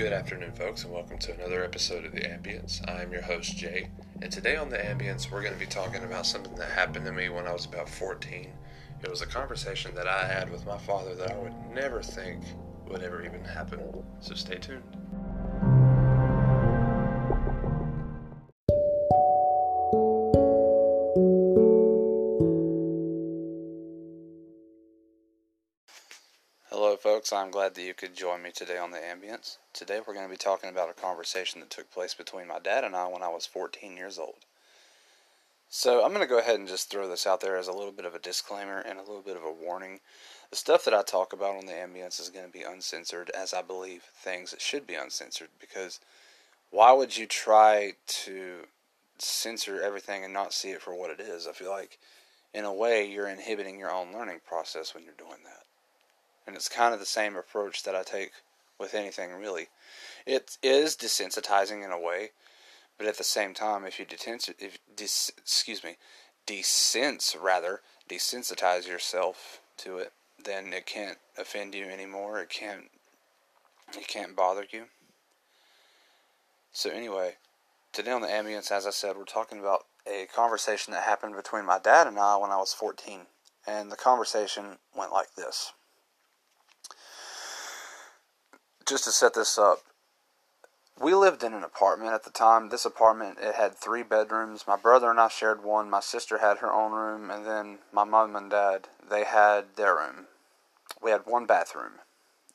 Good afternoon, folks, and welcome to another episode of The Ambience. I'm your host, Jay, and today on The Ambience, we're going to be talking about something that happened to me when I was about 14. It was a conversation that I had with my father that I would never think would ever even happen. So stay tuned. Folks. I'm glad that you could join me today on The Ambience. Today, we're going to be talking about a conversation that took place between my dad and I when I was 14 years old. So, I'm going to go ahead and just throw this out there as a little bit of a disclaimer and a little bit of a warning. The stuff that I talk about on The Ambience is going to be uncensored, as I believe things should be uncensored, because why would you try to censor everything and not see it for what it is? I feel like, in a way, you're inhibiting your own learning process when you're doing that. And it's kind of the same approach that I take with anything, really. It is desensitizing in a way, but at the same time, if you detensi- if excuse me, desense rather desensitize yourself to it, then it can't offend you anymore. It can't it can't bother you. So anyway, today on the ambience, as I said, we're talking about a conversation that happened between my dad and I when I was 14, and the conversation went like this just to set this up, we lived in an apartment at the time. This apartment it had three bedrooms. My brother and I shared one. My sister had her own room, and then my mom and dad they had their room. We had one bathroom,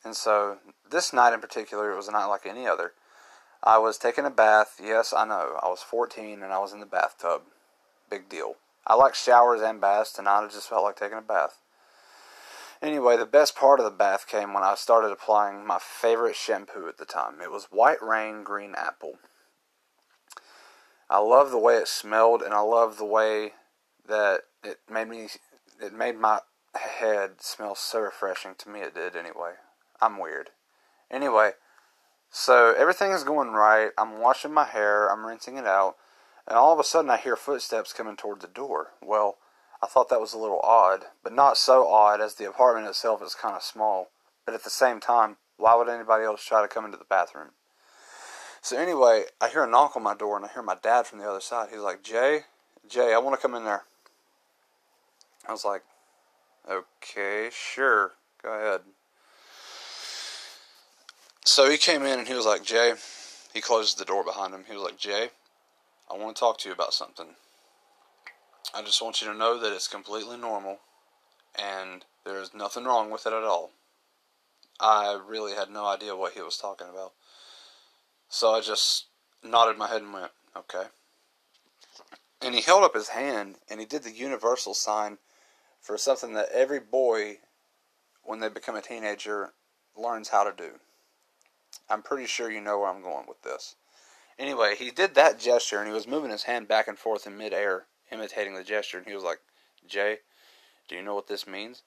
and so this night in particular, it was a night like any other. I was taking a bath. Yes, I know. I was 14 and I was in the bathtub. Big deal. I like showers and baths. and I just felt like taking a bath. Anyway, the best part of the bath came when I started applying my favorite shampoo at the time. It was White Rain Green Apple. I love the way it smelled, and I love the way that it made me. It made my head smell so refreshing. To me, it did anyway. I'm weird. Anyway, so everything is going right. I'm washing my hair. I'm rinsing it out, and all of a sudden I hear footsteps coming toward the door. Well I thought that was a little odd, but not so odd as the apartment itself is kind of small. But at the same time, why would anybody else try to come into the bathroom? So anyway, I hear a knock on my door, and I hear my dad from the other side. He's like, "Jay, Jay, I want to come in there." I was like, "Okay, sure, go ahead." So he came in and he was like, "Jay," he closed the door behind him. He was like, "Jay, I want to talk to you about something." I just want you to know that it's completely normal and there's nothing wrong with it at all. I really had no idea what he was talking about. So I just nodded my head and went, okay. And he held up his hand and he did the universal sign for something that every boy, when they become a teenager, learns how to do. I'm pretty sure you know where I'm going with this. Anyway, he did that gesture and he was moving his hand back and forth in midair imitating the gesture, and he was like, Jay, do you know what this means?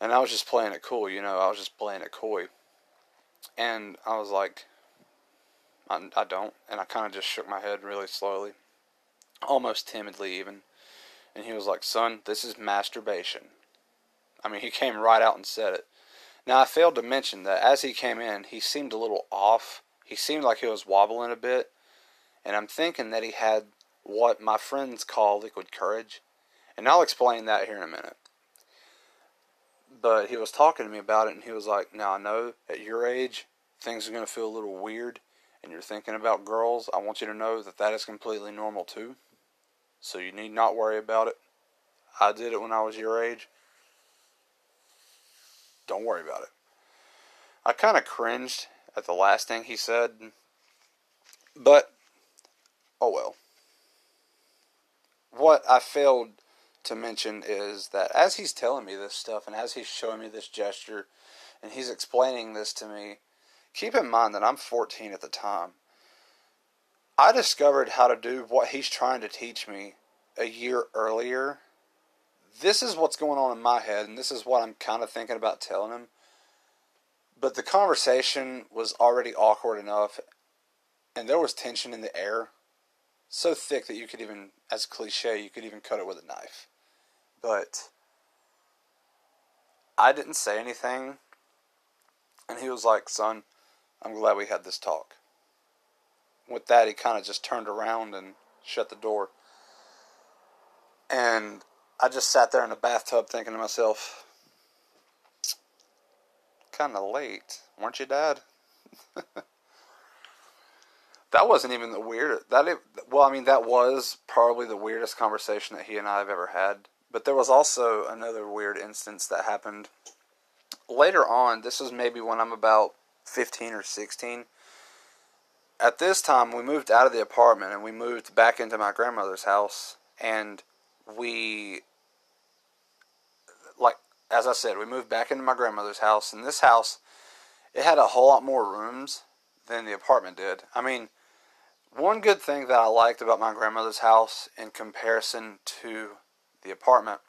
And I was just playing it cool, you know, I was just playing it coy. And I was like, I, I don't. And I kind of just shook my head really slowly, almost timidly even. And he was like, Son, this is masturbation. I mean, he came right out and said it. Now, I failed to mention that as he came in, he seemed a little off. He seemed like he was wobbling a bit. And I'm thinking that he had what my friends call liquid courage. And I'll explain that here in a minute. But he was talking to me about it, and he was like, Now I know at your age, things are going to feel a little weird, and you're thinking about girls. I want you to know that that is completely normal too. So you need not worry about it. I did it when I was your age. Don't worry about it. I kind of cringed at the last thing he said, but oh well what I failed to mention is that as he's telling me this stuff and as he's showing me this gesture and he's explaining this to me, keep in mind that I'm 14 at the time. I discovered how to do what he's trying to teach me a year earlier. This is what's going on in my head, and this is what I'm kind of thinking about telling him. But the conversation was already awkward enough, and there was tension in the air so thick that you could even, as cliche, you could even cut it with a knife. But I didn't say anything, and he was like, "Son, I'm glad we had this talk. With that, he kind of just turned around and shut the door. And I just sat there in the bathtub thinking to myself, kind of late, weren't you, Dad? that wasn't even the weird. That well, I mean, that was probably the weirdest conversation that he and I have ever had. But there was also another weird instance that happened later on. This was maybe when I'm about fifteen or sixteen. At this time, we moved out of the apartment and we moved back into my grandmother's house, and we like as I said, we moved back into my grandmother's house, and this house it had a whole lot more rooms than the apartment did. I mean, one good thing that I liked about my grandmother's house in comparison to the apartment,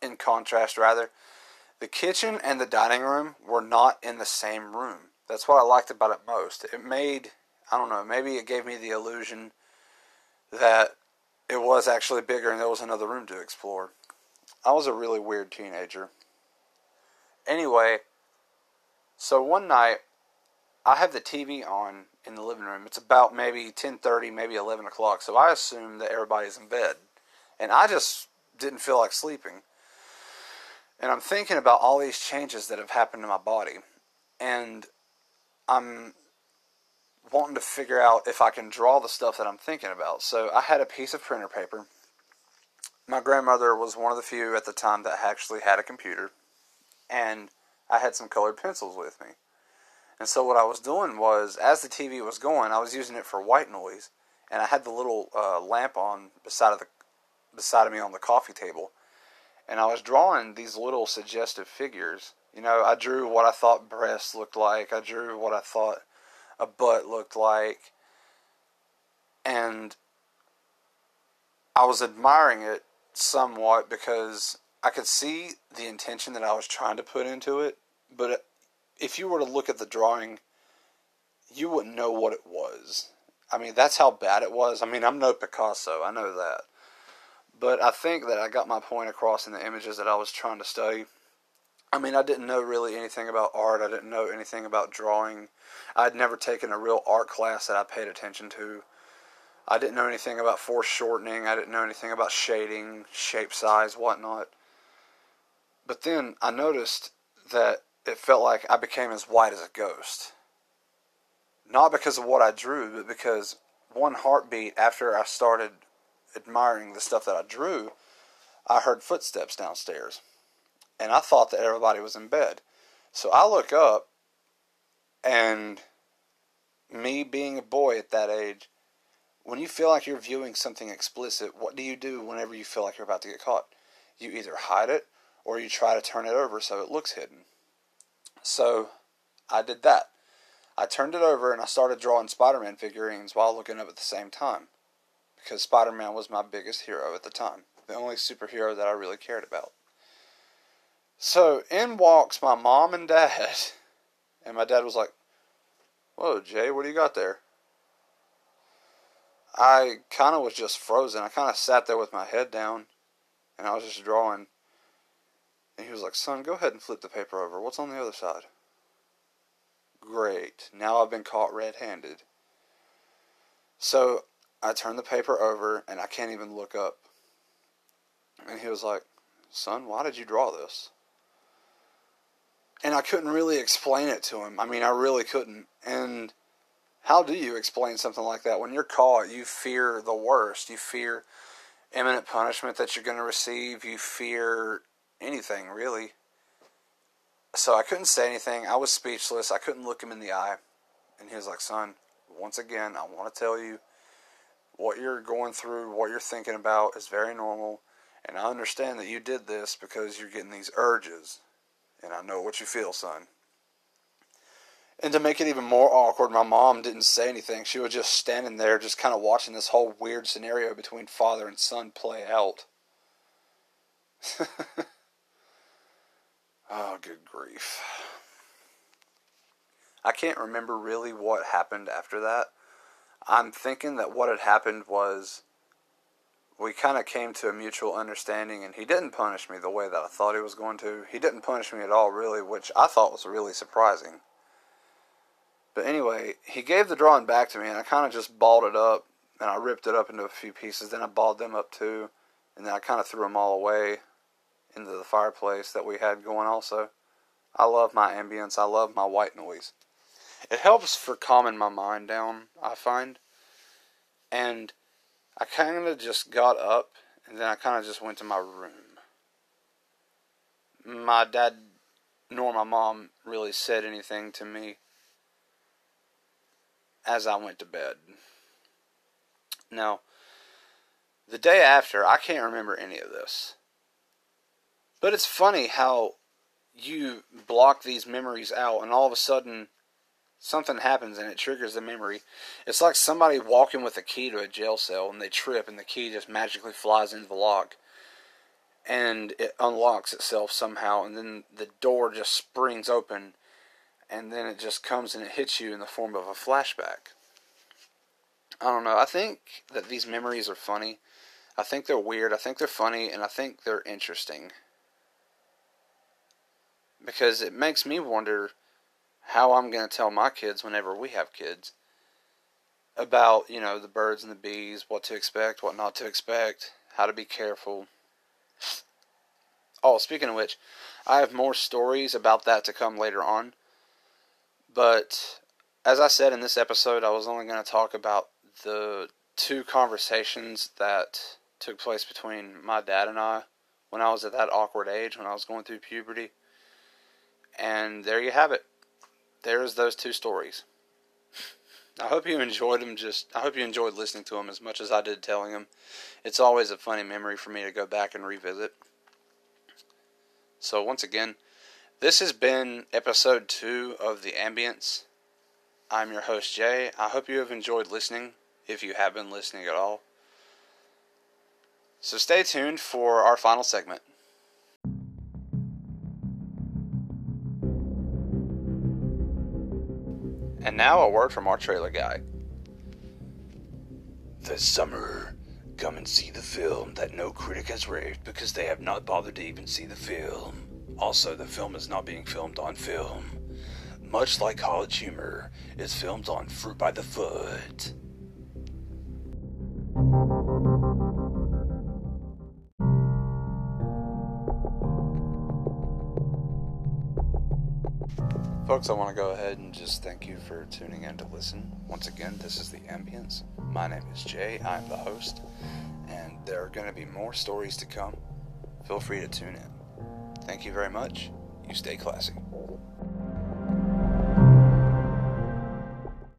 in contrast, rather, the kitchen and the dining room were not in the same room. That's what I liked about it most. It made, I don't know, maybe it gave me the illusion that it was actually bigger and there was another room to explore. I was a really weird teenager. Anyway, so one night I have the TV on in the living room. It's about maybe 10:30, maybe 11 o'clock. So I assume that everybody's in bed, and I just didn't feel like sleeping. And I'm thinking about all these changes that have happened to my body, and I'm wanting to figure out if I can draw the stuff that I'm thinking about. So I had a piece of printer paper. My grandmother was one of the few at the time that actually had a computer, and I had some colored pencils with me. And so what I was doing was, as the TV was going, I was using it for white noise, and I had the little uh, lamp on beside of the beside of me on the coffee table, and I was drawing these little suggestive figures. You know, I drew what I thought breasts looked like. I drew what I thought a butt looked like, and I was admiring it somewhat because I could see the intention that I was trying to put into it, but if you were to look at the drawing, you wouldn't know what it was. I mean, that's how bad it was. I mean, I'm no Picasso, I know that. But I think that I got my point across in the images that I was trying to study. I mean, I didn't know really anything about art. I didn't know anything about drawing. I'd never taken a real art class that I paid attention to. I didn't know anything about foreshortening. I didn't know anything about shading, shape size, whatnot. But then I noticed that it felt like I became as white as a ghost. Not because of what I drew, but because one heartbeat after I started admiring the stuff that I drew, I heard footsteps downstairs. And I thought that everybody was in bed. So I look up, and me being a boy at that age, when you feel like you're viewing something explicit, what do you do whenever you feel like you're about to get caught? You either hide it or you try to turn it over so it looks hidden. So I did that. I turned it over and I started drawing Spider Man figurines while looking up at the same time. Because Spider Man was my biggest hero at the time, the only superhero that I really cared about. So in walks my mom and dad, and my dad was like, Whoa, Jay, what do you got there? I kind of was just frozen. I kind of sat there with my head down, and I was just drawing. And he was like, Son, go ahead and flip the paper over. What's on the other side? Great. Now I've been caught red handed. So I turn the paper over and I can't even look up. And he was like, Son, why did you draw this? And I couldn't really explain it to him. I mean, I really couldn't. And how do you explain something like that? When you're caught, you fear the worst. You fear imminent punishment that you're going to receive. You fear anything really. So I couldn't say anything. I was speechless. I couldn't look him in the eye. And he was like, Son, once again, I want to tell you what you're going through, what you're thinking about is very normal. And I understand that you did this because you're getting these urges. And I know what you feel, son. And to make it even more awkward, my mom didn't say anything. She was just standing there, just kind of watching this whole weird scenario between father and son play out. Oh, good grief. I can't remember really what happened after that. I'm thinking that what had happened was we kind of came to a mutual understanding, and he didn't punish me the way that I thought he was going to. He didn't punish me at all, really, which I thought was really surprising. But anyway, he gave the drawing back to me, and I kind of just balled it up, and I ripped it up into a few pieces. Then I balled them up too, and then I kind of threw them all away into the fireplace that we had going also. I love my ambience. I love my white noise. It helps for calming my mind down, I find. And I kind of just got up and then I kind of just went to my room. My dad nor my mom really said anything to me as I went to bed. Now, the day after, I can't remember any of this. But it's funny how you block these memories out, and all of a sudden, something happens and it triggers the memory. It's like somebody walking with a key to a jail cell, and they trip, and the key just magically flies into the lock. And it unlocks itself somehow, and then the door just springs open, and then it just comes and it hits you in the form of a flashback. I don't know. I think that these memories are funny. I think they're weird. I think they're funny, and I think they're interesting because it makes me wonder how I'm going to tell my kids whenever we have kids about, you know, the birds and the bees, what to expect, what not to expect, how to be careful. Oh, speaking of which, I have more stories about that to come later on. But as I said in this episode, I was only going to talk about the two conversations that took place between my dad and I when I was at that awkward age, when I was going through puberty. And there you have it. There's those two stories. I hope you enjoyed them. Just I hope you enjoyed listening to them as much as I did telling them. It's always a funny memory for me to go back and revisit. So once again, this has been episode two of the Ambience. I'm your host Jay. I hope you have enjoyed listening. If you have been listening at all. So stay tuned for our final segment. And now a word from our trailer guy. This summer, come and see the film that no critic has raved because they have not bothered to even see the film. Also, the film is not being filmed on film. Much like College Humor, it's filmed on Fruit by the Foot. Folks, I want to go ahead and just thank you for tuning in to listen. Once again, this is The Ambience. My name is Jay, I'm the host, and there are going to be more stories to come. Feel free to tune in. Thank you very much. You stay classy.